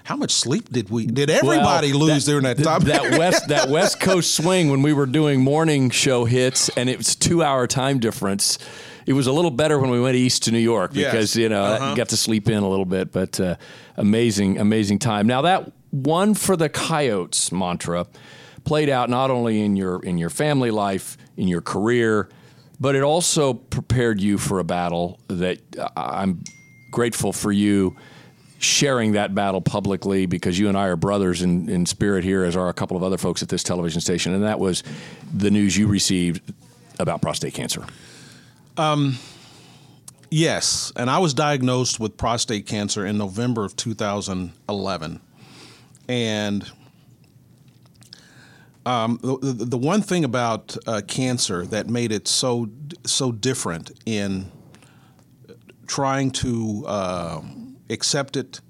How much sleep did we? Did everybody Well, lose during that time? that west that [laughs] West Coast swing when we were doing morning show hits and it was two hour time difference. it was a little better when we went east to New York Yes. because you know Uh-huh. you got to sleep in a little bit. But uh, amazing, amazing time. Now that one for the Coyotes mantra played out not only in your in your family life, in your career, but it also prepared you for a battle that uh, I'm grateful for you sharing that battle publicly because you and I are brothers in, in spirit here, as are a couple of other folks at this television station, and that was the news you received about prostate cancer. Um, Yes, and I was diagnosed with prostate cancer in November of 2011, and um, the, the one thing about uh, cancer that made it so so different in trying to uh, accept it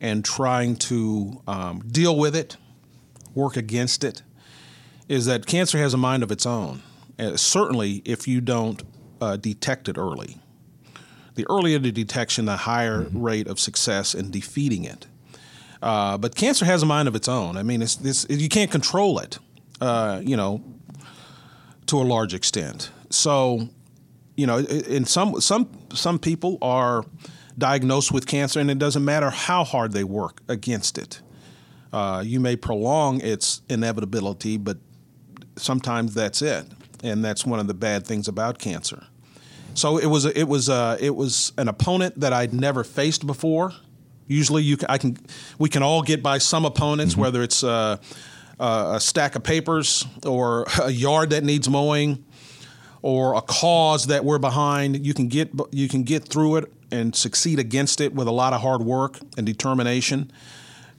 and trying to um, deal with it, work against it, is that cancer has a mind of its own. Uh, certainly, if you don't uh, detect it early the earlier the detection, the higher rate of success in defeating it. Uh, but cancer has a mind of its own. I mean, it's, this you can't control it, uh, you know, to a large extent. So, you know, in some some some people are diagnosed with cancer, and it doesn't matter how hard they work against it. Uh, you may prolong its inevitability, but sometimes that's it, and that's one of the bad things about cancer. So it was a, it was a, it was an opponent that I'd never faced before. Usually, you can, I can we can all get by some opponents, whether it's uh, uh, a stack of papers or [laughs] a yard that needs mowing or a cause that we're behind. You can get you can get through it and succeed against it with a lot of hard work and determination.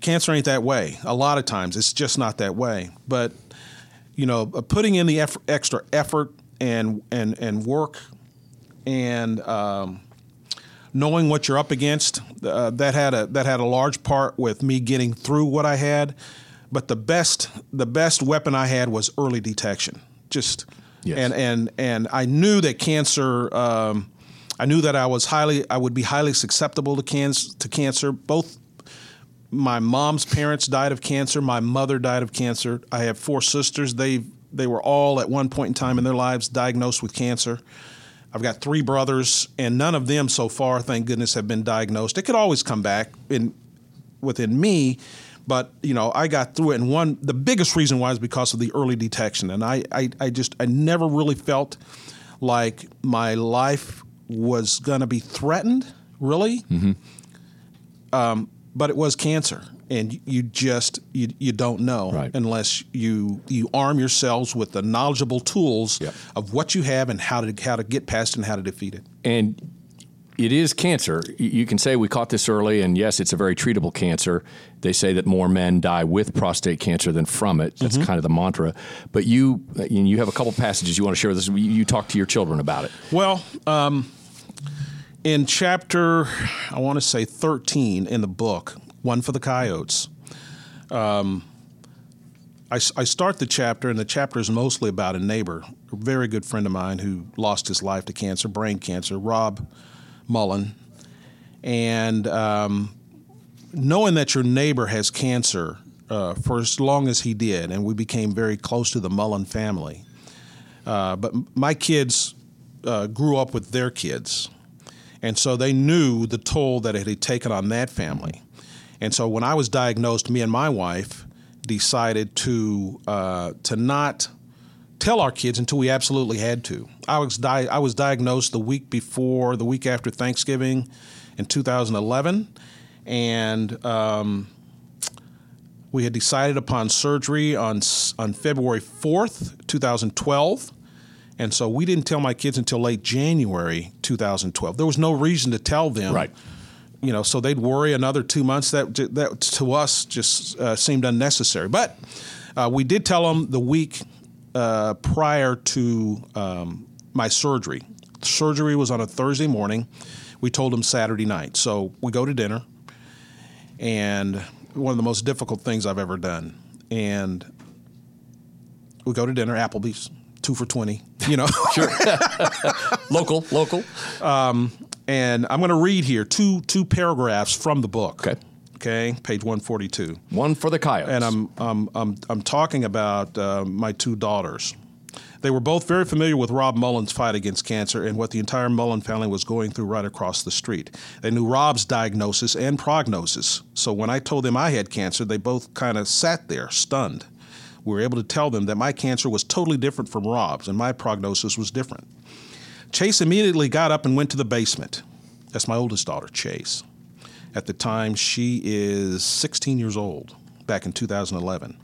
Cancer ain't that way. A lot of times, it's just not that way. But you know, uh, putting in the eff- extra effort and and and work and um, knowing what you're up against uh, that had a that had a large part with me getting through what I had. But the best the best weapon I had was early detection. Just Yes. and and and I knew that cancer. Um, I knew that I was highly I would be highly susceptible to cancer to cancer. Both my mom's parents died of cancer. My mother died of cancer. I have four sisters. They they were all at one point in time in their lives diagnosed with cancer. I've got three brothers, and none of them so far, thank goodness, have been diagnosed. It could always come back in within me, but you know, I got through it. And one, the biggest reason why is because of the early detection. And I, I, I just, I never really felt like my life was going to be threatened, really. Um, but it was cancer, and you just, you, you don't know Right. unless you you arm yourselves with the knowledgeable tools Yep. of what you have and how to how to get past and how to defeat it. and it is cancer. You can say we caught this early, and yes, it's a very treatable cancer. They say that more men die with prostate cancer than from it. That's kind of the mantra. But you, and you have a couple passages you want to share with us. You- You talk to your children about it. Well, um, in chapter, I want to say 13 in the book, One for the Coyotes, um, I, I start the chapter, and the chapter is mostly about a neighbor, a very good friend of mine who lost his life to cancer, brain cancer, Rob Mullen. And um, knowing that your neighbor has cancer uh, for as long as he did, and we became very close to the Mullen family. Uh, but my kids uh, grew up with their kids, and so they knew the toll that it had taken on that family. And so when I was diagnosed, me and my wife decided to uh, to not tell our kids until we absolutely had to. I was di- I was diagnosed the week before, the week after Thanksgiving, in 2011, and um, we had decided upon surgery on on February 4th, 2012. And so we didn't tell my kids until late January 2012. There was no reason to tell them. Right. You know, so they'd worry another two months. That that to us just uh, seemed unnecessary. But uh, we did tell them the week uh, prior to um, my surgery. Surgery was on a Thursday morning. We told them Saturday night. So we go to dinner, and one of the most difficult things I've ever done. And we go to dinner, Applebee's, two for twenty. You know. [laughs] Sure. [laughs] local, local. And I'm going to read here two two paragraphs from the book. Okay. Okay, page 142. One for the coyotes. And I'm I'm I'm, I'm talking about uh, my two daughters. They were both very familiar with Rob Mullen's fight against cancer and what the entire Mullen family was going through right across the street. They knew Rob's diagnosis and prognosis. So when I told them I had cancer, they both kind of sat there stunned. We were able to tell them that my cancer was totally different from Rob's and my prognosis was different. Chase immediately got up and went to the basement. That's my oldest daughter, Chase. At the time, she is 16 years old, back in 2011.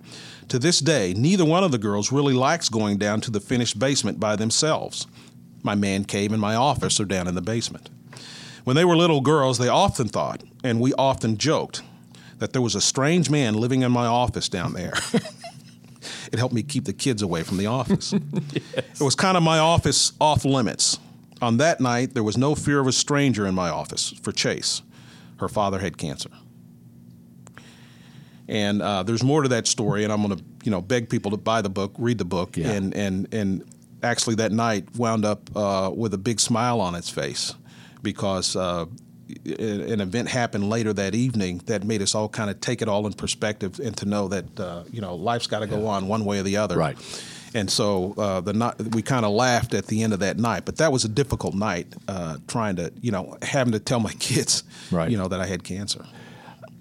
To this day, neither one of the girls really likes going down to the finished basement by themselves. My man cave and my office are down in the basement. When they were little girls, they often thought, and we often joked, that there was a strange man living in my office down there. [laughs] it helped me keep the kids away from the office. [laughs] yes. It was kind of my office off limits. On that night, there was no fear of a stranger in my office for Chase. Her father had cancer. And uh, there's more to that story, and I'm going to, you know, beg people to buy the book, read the book, yeah. and and and actually that night wound up uh, with a big smile on its face because uh, an event happened later that evening that made us all kind of take it all in perspective and to know that uh, you know life's got to go yeah. on one way or the other. Right. And so uh, the night, we kind of laughed at the end of that night, but that was a difficult night, uh, trying to you know having to tell my [laughs] kids, right. you know, that I had cancer.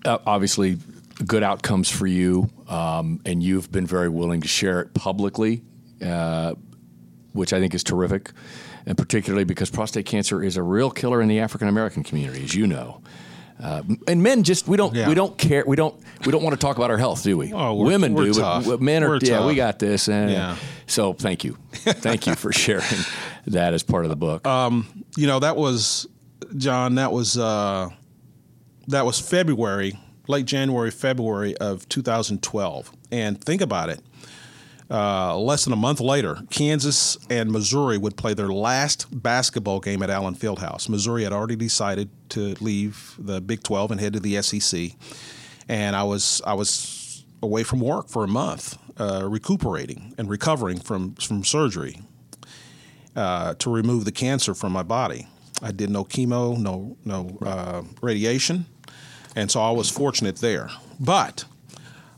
Uh, obviously, good outcomes for you, um, and you've been very willing to share it publicly, uh, which I think is terrific, and particularly because prostate cancer is a real killer in the African American community, as you know. Uh, and men just we don't yeah. we don't care we don't we don't want to talk about our health, do we? Oh, Women do, tough. but men are we're yeah tough. we got this. And yeah. So thank you, thank you for [laughs] sharing that as part of the book. Um, you know that was John. That was uh, that was February late January, February of 2012. And think about it. Uh, less than a month later, Kansas and Missouri would play their last basketball game at Allen Fieldhouse. Missouri had already decided to leave the Big 12 and head to the SEC, and I was I was away from work for a month, uh, recuperating and recovering from from surgery uh, to remove the cancer from my body. I did no chemo, no no uh, radiation, and so I was fortunate there. But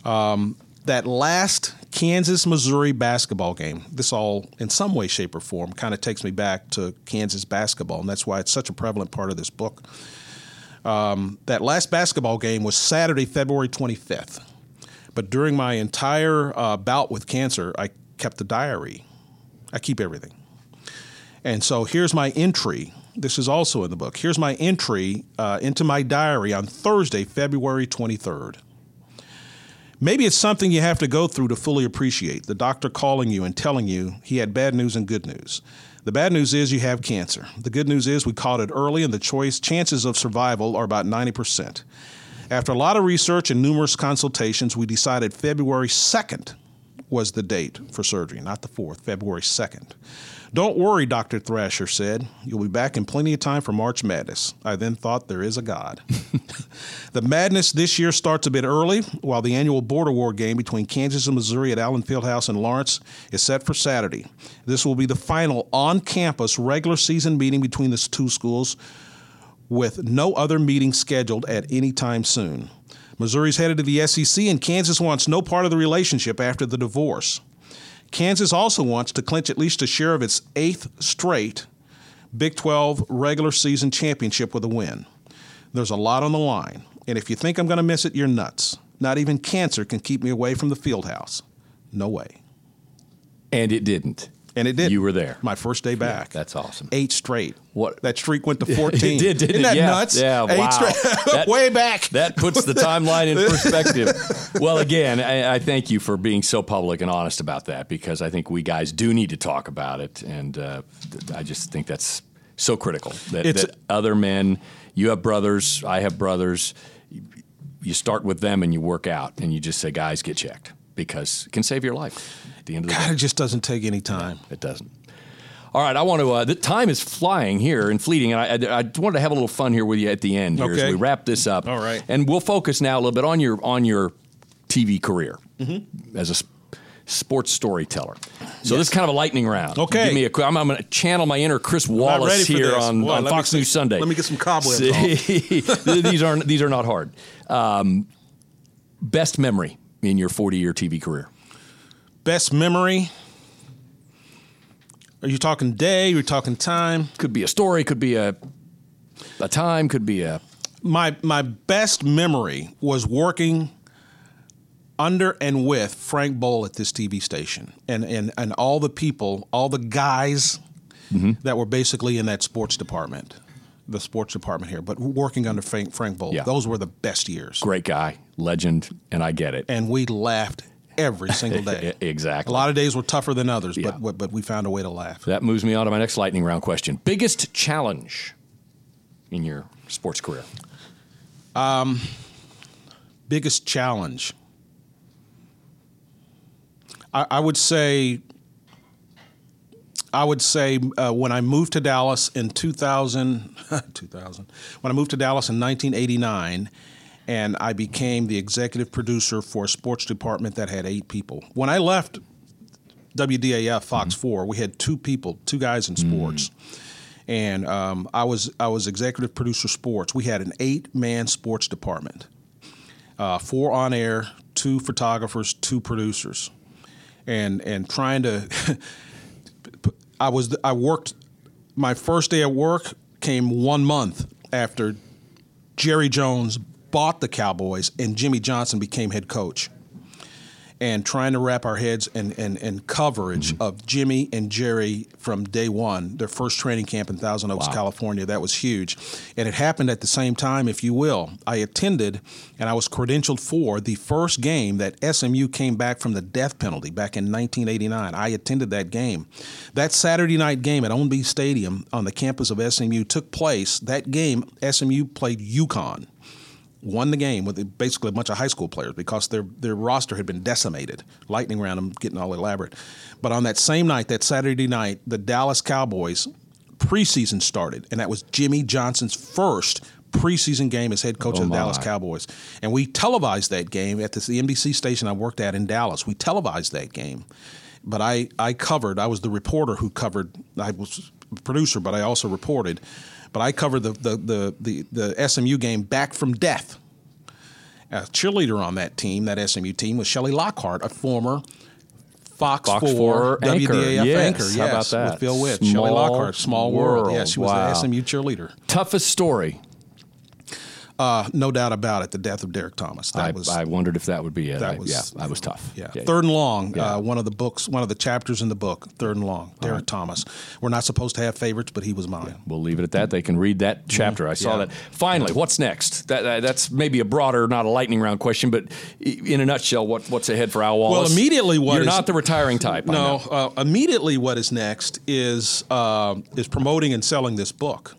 um, that last Kansas Missouri basketball game, this all in some way, shape, or form kind of takes me back to Kansas basketball, and that's why it's such a prevalent part of this book. Um, that last basketball game was Saturday, February 25th. But during my entire uh, bout with cancer, I kept a diary. I keep everything. And so here's my entry this is also in the book. Here's my entry uh, into my diary on Thursday, February 23rd. Maybe it's something you have to go through to fully appreciate the doctor calling you and telling you he had bad news and good news. The bad news is you have cancer. The good news is we caught it early and the choice chances of survival are about 90%. After a lot of research and numerous consultations, we decided February 2nd was the date for surgery, not the 4th, February 2nd. Don't worry, Dr. Thrasher said. You'll be back in plenty of time for March Madness. I then thought there is a God. [laughs] the madness this year starts a bit early, while the annual border war game between Kansas and Missouri at Allen Fieldhouse in Lawrence is set for Saturday. This will be the final on campus regular season meeting between the two schools with no other meeting scheduled at any time soon. Missouri's headed to the SEC, and Kansas wants no part of the relationship after the divorce. Kansas also wants to clinch at least a share of its eighth straight Big 12 regular season championship with a win. There's a lot on the line, and if you think I'm going to miss it, you're nuts. Not even cancer can keep me away from the field house. No way. And it didn't. And it did. You were there. My first day back. Yeah, that's awesome. Eight straight. What that streak went to fourteen. [laughs] it did, didn't Isn't that it? Yeah. nuts? Yeah, Eight wow. straight. [laughs] That- Way back. That puts the timeline in [laughs] perspective. well, again, I, I thank you for being so public and honest about that because I think we guys do need to talk about it, and uh, I just think that's so critical that, that other men. You have brothers. I have brothers. You start with them and you work out, and you just say, "Guys, get checked," because it can save your life. At the end of the God, day, it just doesn't take any time. it doesn't. All right, I want to. Uh, the time is flying here and fleeting, and I, I, I wanted to have a little fun here with you at the end here as Okay. we wrap this up. All right. and we'll focus now a little bit on your on your TV career as a sports storyteller. So this is kind of a lightning round. Okay. give me a. I'm, I'm going to channel my inner Chris Wallace here on, Boy, on Fox see- News Sunday. let me get some cobwebs [laughs] [laughs] these aren't these are not hard. Um, best memory in your 40 year TV career. Best memory. Are you talking day? Are you talking time? Could be a story, could be a a time, could be a My my best memory was working under and with Frank Boal at this TV station, and and and all the people, all the guys mm-hmm. that were basically in that sports department, the sports department here, but working under Frank Frank Boal. Yeah. Those were the best years, great guy, legend, and I get it. and we laughed every single [laughs] day. exactly. A lot of days were tougher than others, Yeah. but but we found a way to laugh. That moves me on to my next lightning round question. Biggest challenge in your sports career? Um, biggest challenge? I, I would say. I would say uh, when I moved to Dallas in 2000, [laughs] 2000, when I moved to Dallas in 1989, and I became the executive producer for a sports department that had eight people. When I left WDAF Fox 4, we had two people, two guys in sports. And um, I was I was executive producer sports. We had an eight man sports department uh, four on air, two photographers, two producers, and and trying to. [laughs] I was I worked. My first day at work came one month after Jerry Jones bought the Cowboys and Jimmy Johnson became head coach. And trying to wrap our heads and, and, and coverage mm-hmm. of Jimmy and Jerry from day one, their first training camp in Thousand Oaks, California. That was huge. And it happened at the same time, if you will. I attended and I was credentialed for the first game that SMU came back from the death penalty back in 1989. I attended that game. That Saturday night game at Ownby Stadium on the campus of SMU took place. That game, SMU played UConn won the game with basically a bunch of high school players because their their roster had been decimated. Lightning round them getting all elaborate. But on that same night, that Saturday night, the Dallas Cowboys preseason started, and that was Jimmy Johnson's first preseason game as head coach Oh, of the. Dallas Cowboys. And we televised that game at this, the NBC station I worked at in Dallas. We televised that game. But I, I covered, I was the reporter who covered, I was a producer, but I also reported. But I covered the, the, the, the, the SMU game back from death. A cheerleader on that team, that SMU team, was Shelley Lockhart, a former Fox, Fox 4, 4 anchor. WDAF Yes, anchor. Yes, how about that? With Bill Witt. Small Shelley Lockhart, Small World. World. Yes, she was Wow. the SMU cheerleader. Toughest story. Uh, no doubt about it, the death of Derrick Thomas. That I, was I wondered if that would be it. that I- was yeah, that was tough. Yeah. Third and long. Uh, one of the books, one of the chapters in the book. Third and long. Derrick Uh-huh. Thomas. We're not supposed to have favorites, but he was mine. We'll leave it at that. They can read that chapter. I saw. Yeah. that. Finally, what's next? That, that- that's maybe a broader, not a lightning round question, but in a nutshell, what, what's ahead for Al Wallace? Well, immediately what you're is- not the retiring type. No, uh, immediately what is next is uh, is promoting and selling this book.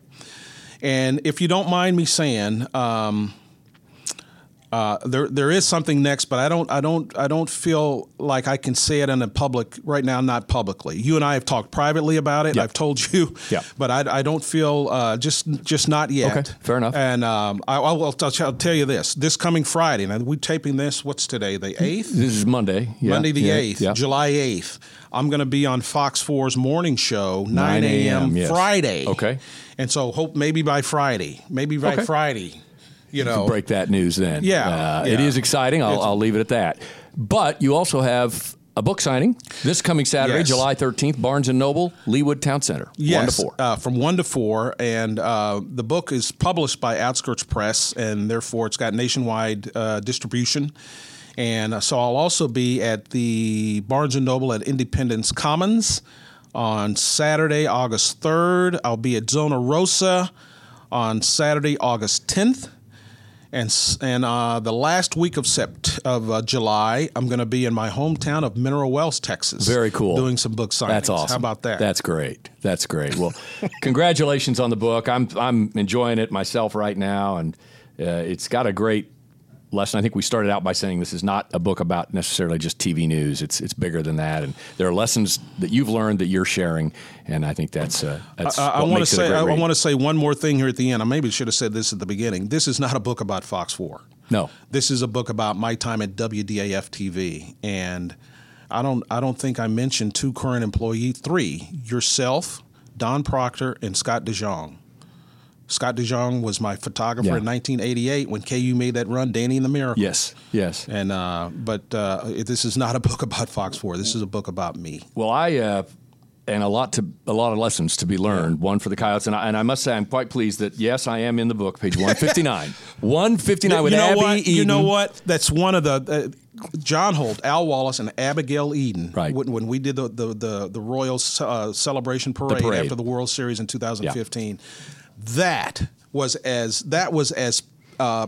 And if you don't mind me saying, um, uh, there there is something next, but I don't I don't I don't feel like I can say it in a public right now, not publicly. You and I have talked privately about it. Yeah. I've told you, Yeah. but I, I don't feel uh, just just not yet. Okay, fair enough. And um, I, I will I'll, tell you this: this coming Friday, now we're taping this. What's today? The eighth. This is Monday. Yeah, Monday the 8th, yeah. July 8th. I'm going to be on Fox 4's morning show, 9, 9 a.m. a.m., yes. Friday. Okay. And so hope maybe by Friday, maybe by Okay. Friday, you know. break that news then. Yeah, Uh, yeah. is exciting. I'll, I'll leave it at that. But you also have a book signing this coming Saturday, Yes. July 13th, Barnes & Noble, Leawood Town Center, 1 to 4. Uh, from one to four, and uh, the book is published by Outskirts Press, and therefore it's got nationwide uh, distribution. And uh, so I'll also be at the Barnes and Noble at Independence Commons on Saturday, August third. I'll be at Zona Rosa on Saturday, August tenth. And, and uh, the last week of sept- of uh, July, I'm going to be in my hometown of Mineral Wells, Texas. Very cool. Doing some book signings. That's awesome. How about that? That's great. That's great. Well, [laughs] congratulations on the book. I'm I'm enjoying it myself right now, and uh, it's got a great lesson. I think we started out by saying this is not a book about necessarily just TV news. It's it's bigger than that, and there are lessons that you've learned that you're sharing, and I think that's uh, that's I, I want to makes it a say great I, want to say one more thing here at the end. I maybe should have said this at the beginning. This is not a book about Fox Four. No. this is a book about my time at WDAF TV, and I don't I don't think I mentioned two current employees, three yourself, Don Proctor, and Scott DeJong. Scott DeJong was my photographer Yeah. in 1988 when KU made that run, Danny and the Miracle. Yes, yes. And uh, but uh, this is not a book about Fox Four. This is a book about me. Well, I uh, and a lot to a lot of lessons to be learned. One for the Coyotes, and I, and I must say I'm quite pleased that yes, I am in the book, page [laughs] 159. 159 with you know Abby what? Eden. You know what? That's one of the uh, John Holt, Al Wallace, and Abigail Eden. Right. When, when we did the the the, the Royals uh, celebration parade, parade. after the World Series in 2015, that was as that was as. Uh,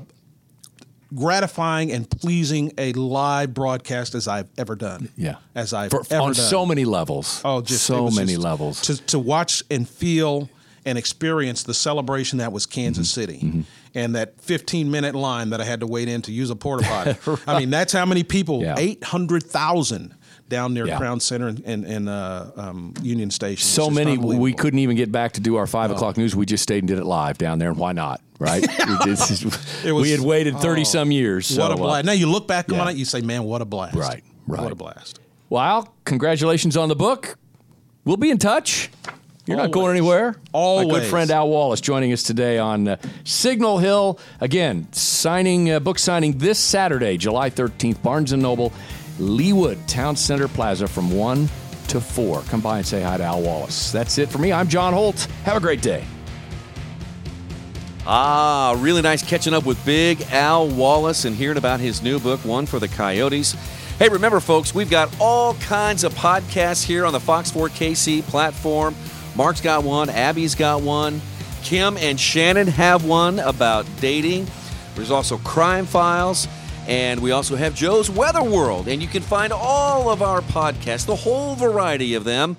gratifying and pleasing a live broadcast as I've ever done. Yeah. as I've For- ever on done. so many levels. Oh, just so many just- levels. to to watch and feel and experience the celebration that was Kansas Mm-hmm. City, and that 15 minute line that I had to wait in to use a porta potty. [laughs] I mean, that's how many people? Yeah. 800,000 down near Yeah. Crown Center and, and, and uh, um, Union Station. so many we. Couldn't even get back to do our five o'clock news. We just stayed and did it live down there, and why not? Right? [laughs] It's just- It was- we had waited thirty oh, some years. What so, a uh, blast! Now you look back yeah. on it, you say, "Man, what a blast!" Right, right. What a blast! Well, congratulations on the book. We'll be in touch. You're not going Always. anywhere. My good friend Al Wallace joining us today on uh, Signal Hill. Again, signing uh, book signing this Saturday, July 13th, Barnes & Noble, Leawood Town Center Plaza from 1 to 4. Come by and say hi to Al Wallace. That's it for me. I'm John Holt. Have a great day. Ah, really nice catching up with Big Al Wallace and hearing about his new book, One for the Coyotes. Hey, remember, folks, we've got all kinds of podcasts here on the Fox 4 KC platform. Mark's got one, Abby's got one, Kim and Shannon have one about dating. There's also Crime Files, and we also have Joe's Weather World. And you can find all of our podcasts, the whole variety of them,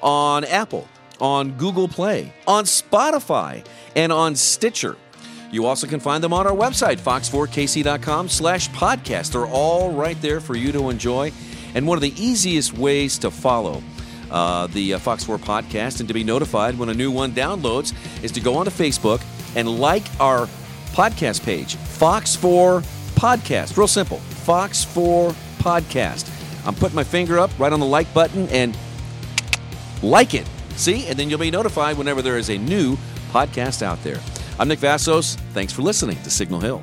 on Apple, on Google Play, on Spotify, and on Stitcher. You also can find them on our website, fox4kc.com slash podcast. They're all right there for you to enjoy. And one of the easiest ways to follow uh, the uh, Fox 4 podcast and to be notified when a new one downloads is to go onto Facebook and like our podcast page, Fox 4 Podcast. Real simple, Fox 4 Podcast. I'm putting my finger up right on the like button and like it. See? And then you'll be notified whenever there is a new podcast out there. I'm Nick Vassos. Thanks for listening to Signal Hill.